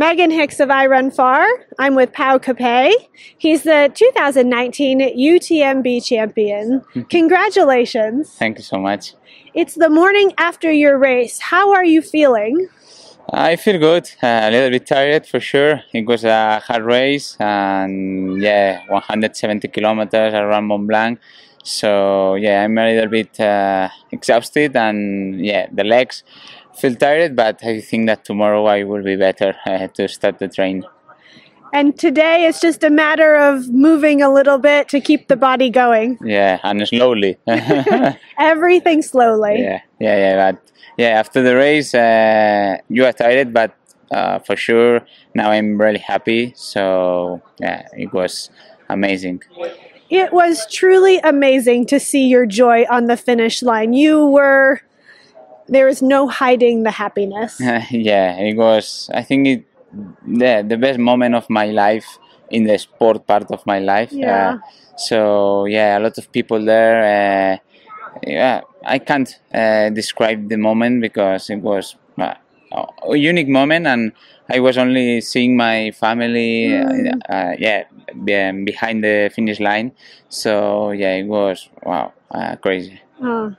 Meghan Hicks of iRunFar. I'm with Pau Capell. He's the 2019 UTMB champion. Congratulations. Thank you so much. It's the morning after your race. How are you feeling? I feel good, uh, a little bit tired for sure. It was a hard race and yeah, 170 kilometers around Mont Blanc. So yeah, I'm a little bit uh, exhausted and yeah, the legs feel tired, but I think that tomorrow I will be better uh, to start the train. And today it's just a matter of moving a little bit to keep the body going. Yeah, and slowly. Everything slowly. Yeah, yeah, yeah. But yeah, after the race, uh, you are tired, but uh, for sure now I'm really happy. So yeah, it was amazing. It was truly amazing to see your joy on the finish line. You were there is no hiding the happiness. yeah, it was. I think it the the best moment of my life in the sport part of my life. Yeah. Uh, so yeah, a lot of people there. Uh, yeah, I can't uh, describe the moment because it was uh, a unique moment, and I was only seeing my family. Mm. Uh, yeah, behind the finish line. So yeah, it was wow, uh, crazy. Oh.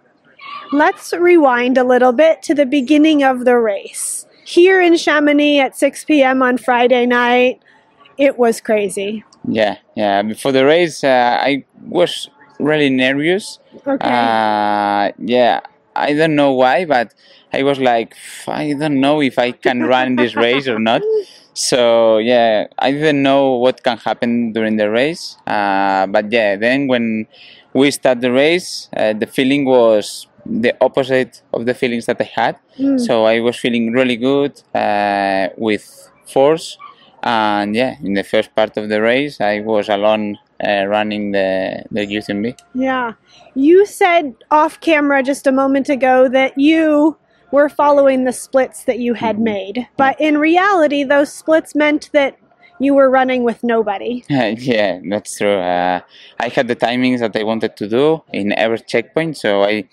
Let's rewind a little bit to the beginning of the race. Here in Chamonix at 6 p.m. on Friday night, it was crazy. Yeah, yeah. Before the race, uh, I was really nervous. Okay. Uh, yeah, I don't know why, but I was like, I don't know if I can run this race or not. So yeah, I didn't know what can happen during the race. Uh, but yeah, then when we start the race, uh, the feeling was the opposite of the feelings that I had. Mm. So I was feeling really good uh, with force. And yeah, in the first part of the race, I was alone uh, running the, the UTMB. Yeah. You said off camera just a moment ago that you were following the splits that you had made. But in reality, those splits meant that you were running with nobody. yeah, that's true. Uh, I had the timings that I wanted to do in every checkpoint, so I,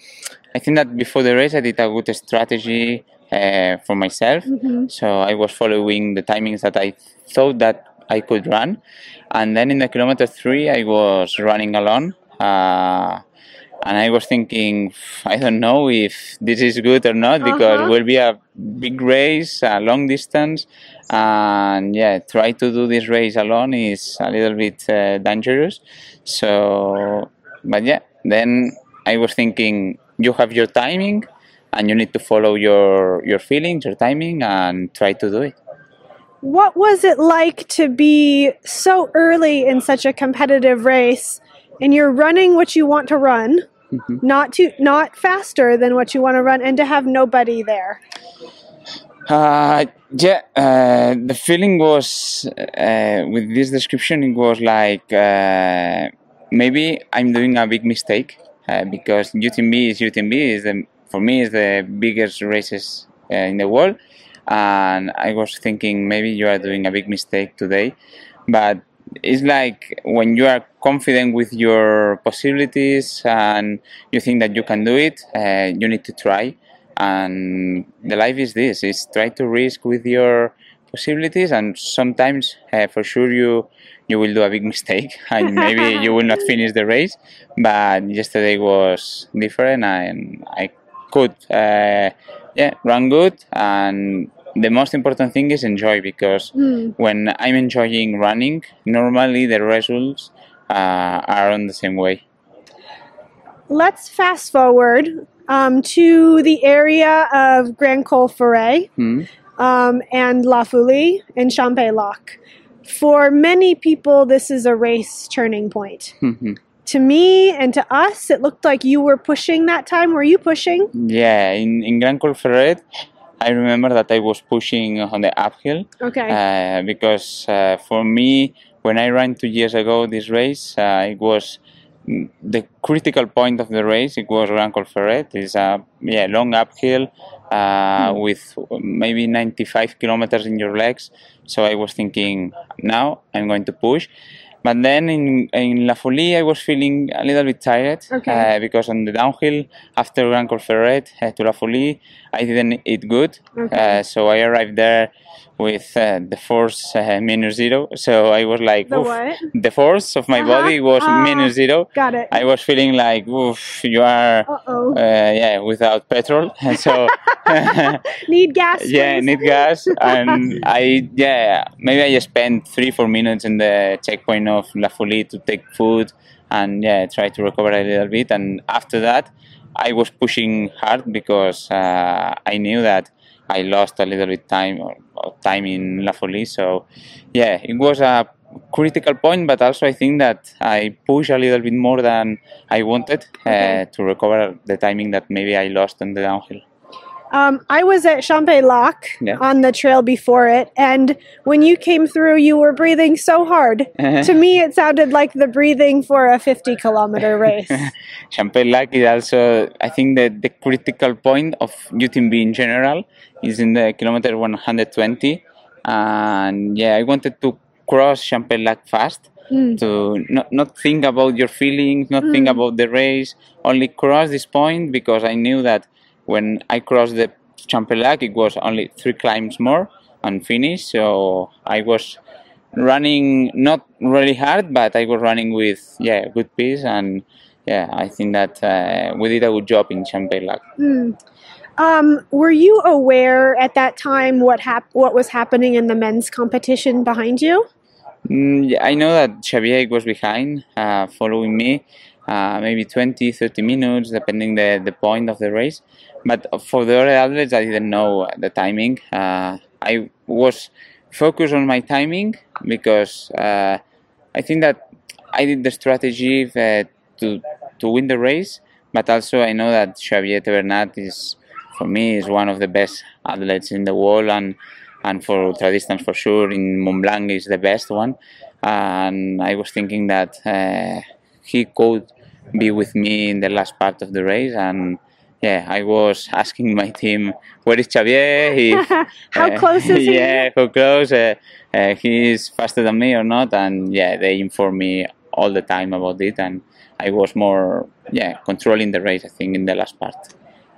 I think that before the race I did a good strategy uh, for myself. Mhm. So I was following the timings that I thought that I could run, and then in the kilometer three I was running alone. Uh, and I was thinking, I don't know if this is good or not because Uh-huh. it will be a big race, a long distance, and yeah, try to do this race alone is a little bit uh, dangerous. So, but yeah, then I was thinking, you have your timing, and you need to follow your your feelings, your timing, and try to do it. What was it like to be so early in such a competitive race and you're running what you want to run, Mhm. not to not faster than what you want to run and to have nobody there? Uh, yeah, uh, the feeling was uh, with this description, it was like uh, maybe I'm doing a big mistake uh, because UTMB is UTMB is the for me is the biggest races uh, in the world, and I was thinking maybe you are doing a big mistake today, but it's like when you are confident with your possibilities and you think that you can do it, uh, you need to try. And the life is this is try to risk with your possibilities. And sometimes uh, for sure you you will do a big mistake and maybe you will not finish the race but yesterday was different and i could uh, yeah run good and the most important thing is enjoy because Hmm. when i'm enjoying running normally the results uh, are on the same way Let's fast forward um, to the area of Grand Col Ferret Hmm? um, and La Fouly and Champex-Lac. For many people, this is a race turning point. Mhm. To me and to us, it looked like you were pushing that time. Were you pushing? Yeah, in, in Grand Col Ferret, I remember that I was pushing on the uphill Okay. uh, because uh, for me, when I ran two years ago this race, uh, it was the critical point of the race. It was Grand Col Ferret. It's a yeah long uphill uh, with maybe 95 kilometers in your legs. So I was thinking, now I'm going to push. But then in in La Fouly, I was feeling a little bit tired Okay. uh, because on the downhill after Grand Col Ferret uh, to La Fouly, I didn't eat good. Okay. Uh, so I arrived there with uh, the force uh, minus zero. So I was like, The the force of my Uh-huh. body was Ah. minus zero. Got it. I was feeling like, Oof, you are, Uh uh, yeah, without petrol. so Need gas? yeah, please? need gas, and I yeah maybe I just spent three four minutes in the checkpoint of La Fouly to take food and yeah try to recover a little bit, and after that I was pushing hard because uh, I knew that I lost a little bit time or, or time in La Fouly, so yeah it was a critical point, but also I think that I pushed a little bit more than I wanted Okay. uh, to recover the timing that maybe I lost on the downhill. Um, I was at Champex-Lac Yeah. on the trail before it, and when you came through, you were breathing so hard. to me, it sounded like the breathing for a 50 kilometer race. Champagne Lac is also, I think, that the critical point of UTMB in general is in the kilometer 120. And yeah, I wanted to cross Champagne Lac fast Mm. to not, not think about your feelings, not think Mm. about the race, only cross this point because I knew that when I crossed the Champagne Lac, it was only three climbs more and finish. So I was running not really hard, but I was running with yeah good pace and yeah I think that uh, we did a good job in Champagne Lac. Mm. Um, were you aware at that time what hap- what was happening in the men's competition behind you? Mm, yeah, I know that Xavier was behind, uh, following me, uh, maybe 20, 30 minutes, depending the, the point of the race. But for the other athletes, I didn't know the timing. Uh, I was focused on my timing because uh, I think that I did the strategy uh, to to win the race, but also I know that Xavier Thevenard is, for me, is one of the best athletes in the world, and and for ultra distance for sure in Mont Blanc is the best one. And I was thinking that uh, he could be with me in the last part of the race, and yeah, I was asking my team, "Where is Xavier? If, How uh, close is he? Yeah, how close? Uh, uh, he is faster than me or not? And yeah, they informed me all the time about it, and I was more yeah controlling the race. I think in the last part.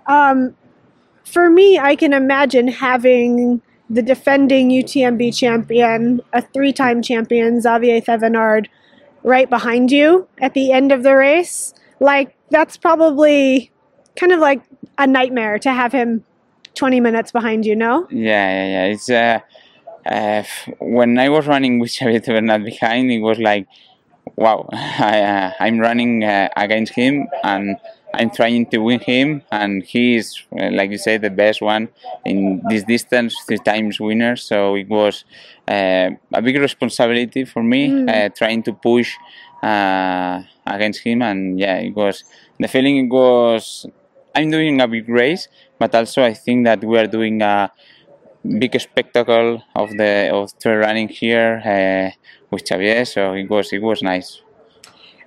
Um, for me, I can imagine having the defending UTMB champion, a three-time champion, Xavier Thevenard, right behind you at the end of the race. Like that's probably kind of like a nightmare to have him 20 minutes behind you. No? Yeah, yeah, yeah. It's uh, uh, when I was running with Xavier Thevenard behind, it was like, wow, I, uh, I'm running uh, against him and I'm trying to win him, and he is, uh, like you said, the best one in this distance, three times winner. So it was uh, a big responsibility for me, Mm. uh, trying to push uh, against him, and yeah, it was the feeling. It was I'm doing a big race, but also I think that we are doing a big spectacle of the of trail running here uh, with Xavier. So it was it was nice.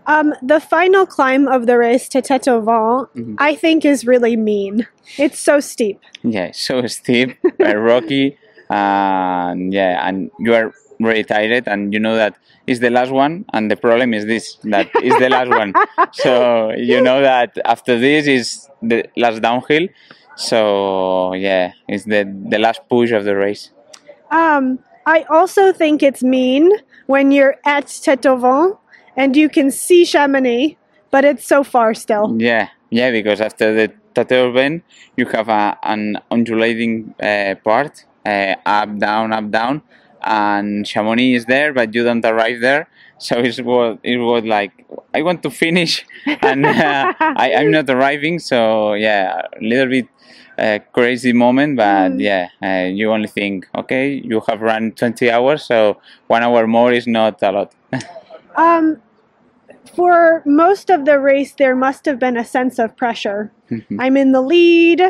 Um, the final climb of the race to Tête aux Vents, Mhm. I think, is really mean. It's so steep. Yeah, so steep, rocky, and yeah, and you are very tired, and you know that it's the last one, and the problem is this that is the last one. So you know that after this is the last downhill. So yeah, it's the the last push of the race. Um, I also think it's mean when you're at Vent and you can see Chamonix, but it's so far still. Yeah, yeah, because after the bend, you have a, an undulating uh, part, uh, up, down, up, down, and Chamonix is there, but you don't arrive there. So it's what it was like. I want to finish, and uh, I, I'm not arriving. So yeah, a little bit uh, crazy moment, but Mm. yeah, uh, you only think, okay, you have run 20 hours, so one hour more is not a lot. Um, for most of the race, there must have been a sense of pressure. I'm in the lead.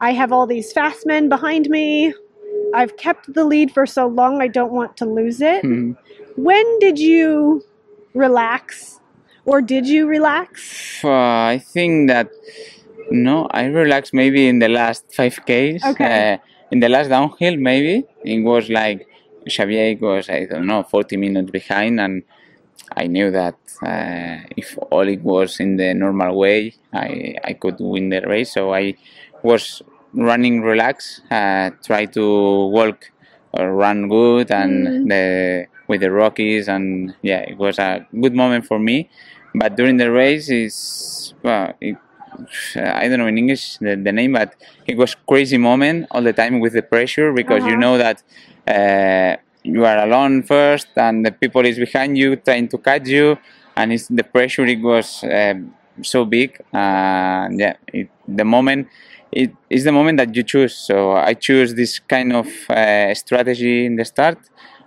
I have all these fast men behind me. I've kept the lead for so long, I don't want to lose it. Mhm. When did you relax? Or did you relax? Uh, I think that no, I relaxed maybe in the last five Ks. Okay. Uh, in the last downhill, maybe it was like Xavier was I don't know forty minutes behind, and I knew that uh, if all it was in the normal way, I, I could win the race. So I was running relaxed, uh, try to walk or run good, and the with the Rockies, and yeah, it was a good moment for me. But during the race, is well, it, I don't know in English the, the name, but it was crazy moment all the time with the pressure because you Uh-huh. know that uh, you are alone first, and the people is behind you trying to catch you, and it's the pressure. It was um, so big, and yeah, it, the moment it is the moment that you choose. So I choose this kind of uh, strategy in the start,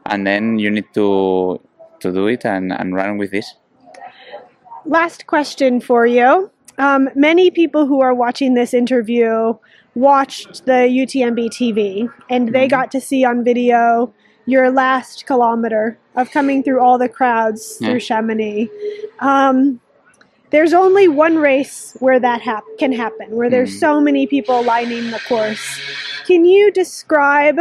and then you need to to do it and, and run with this. Last question for you. Um, many people who are watching this interview watched the UTMB TV and they got to see on video your last kilometer of coming through all the crowds through Chamonix. Um, there's only one race where that hap- can happen, where there's so many people lining the course. Can you describe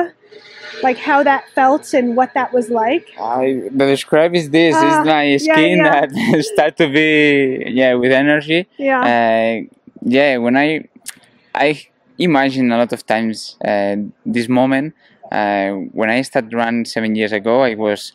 like how that felt and what that was like? I the describe is this Ah, is my skin yeah. that start to be yeah with energy. Yeah. Uh, yeah, when I I imagine a lot of times uh, this moment uh, when I started run seven years ago. I was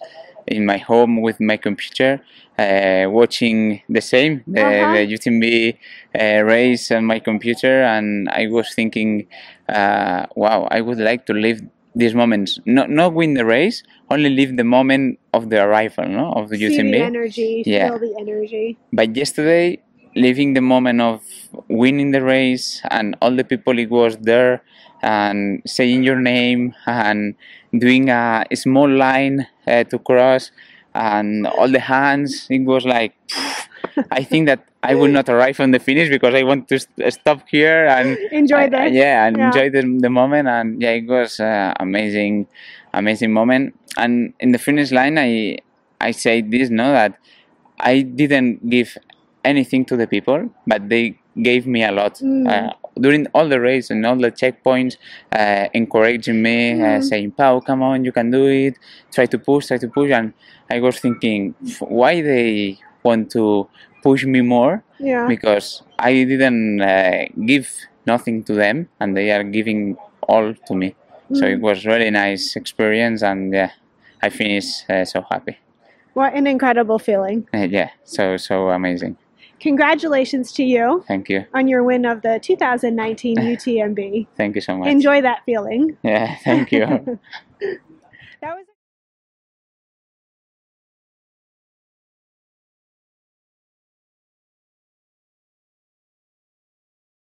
in my home with my computer, uh, watching the same the, Uh-huh. the UTMB uh, race on my computer, and I was thinking, uh, wow, I would like to live these moments, not not win the race, only live the moment of the arrival, no, of the See UTMB the energy, Yeah. feel the energy. but yesterday living the moment of winning the race and all the people it was there and saying your name and doing a small line uh, to cross and all the hands it was like i think that i will not arrive on the finish because i want to st- stop here and Enjoy this. yeah and Yeah. enjoy the, the moment and yeah it was uh, amazing amazing moment and in the finish line i i say this no that i didn't give anything to the people but they gave me a lot Mm. uh, during all the race and all the checkpoints uh, encouraging me uh, Mm. saying pau come on you can do it try to push try to push and i was thinking "F- why they want to push me more Yeah. because I didn't uh, give nothing to them and they are giving all to me. So it was really nice experience and yeah, I finished uh, so happy. What an incredible feeling. Uh, yeah, so so amazing. Congratulations to you Thank you, on your win of the 2019 UTMB. thank you so much. Enjoy that feeling. Yeah, thank you. That was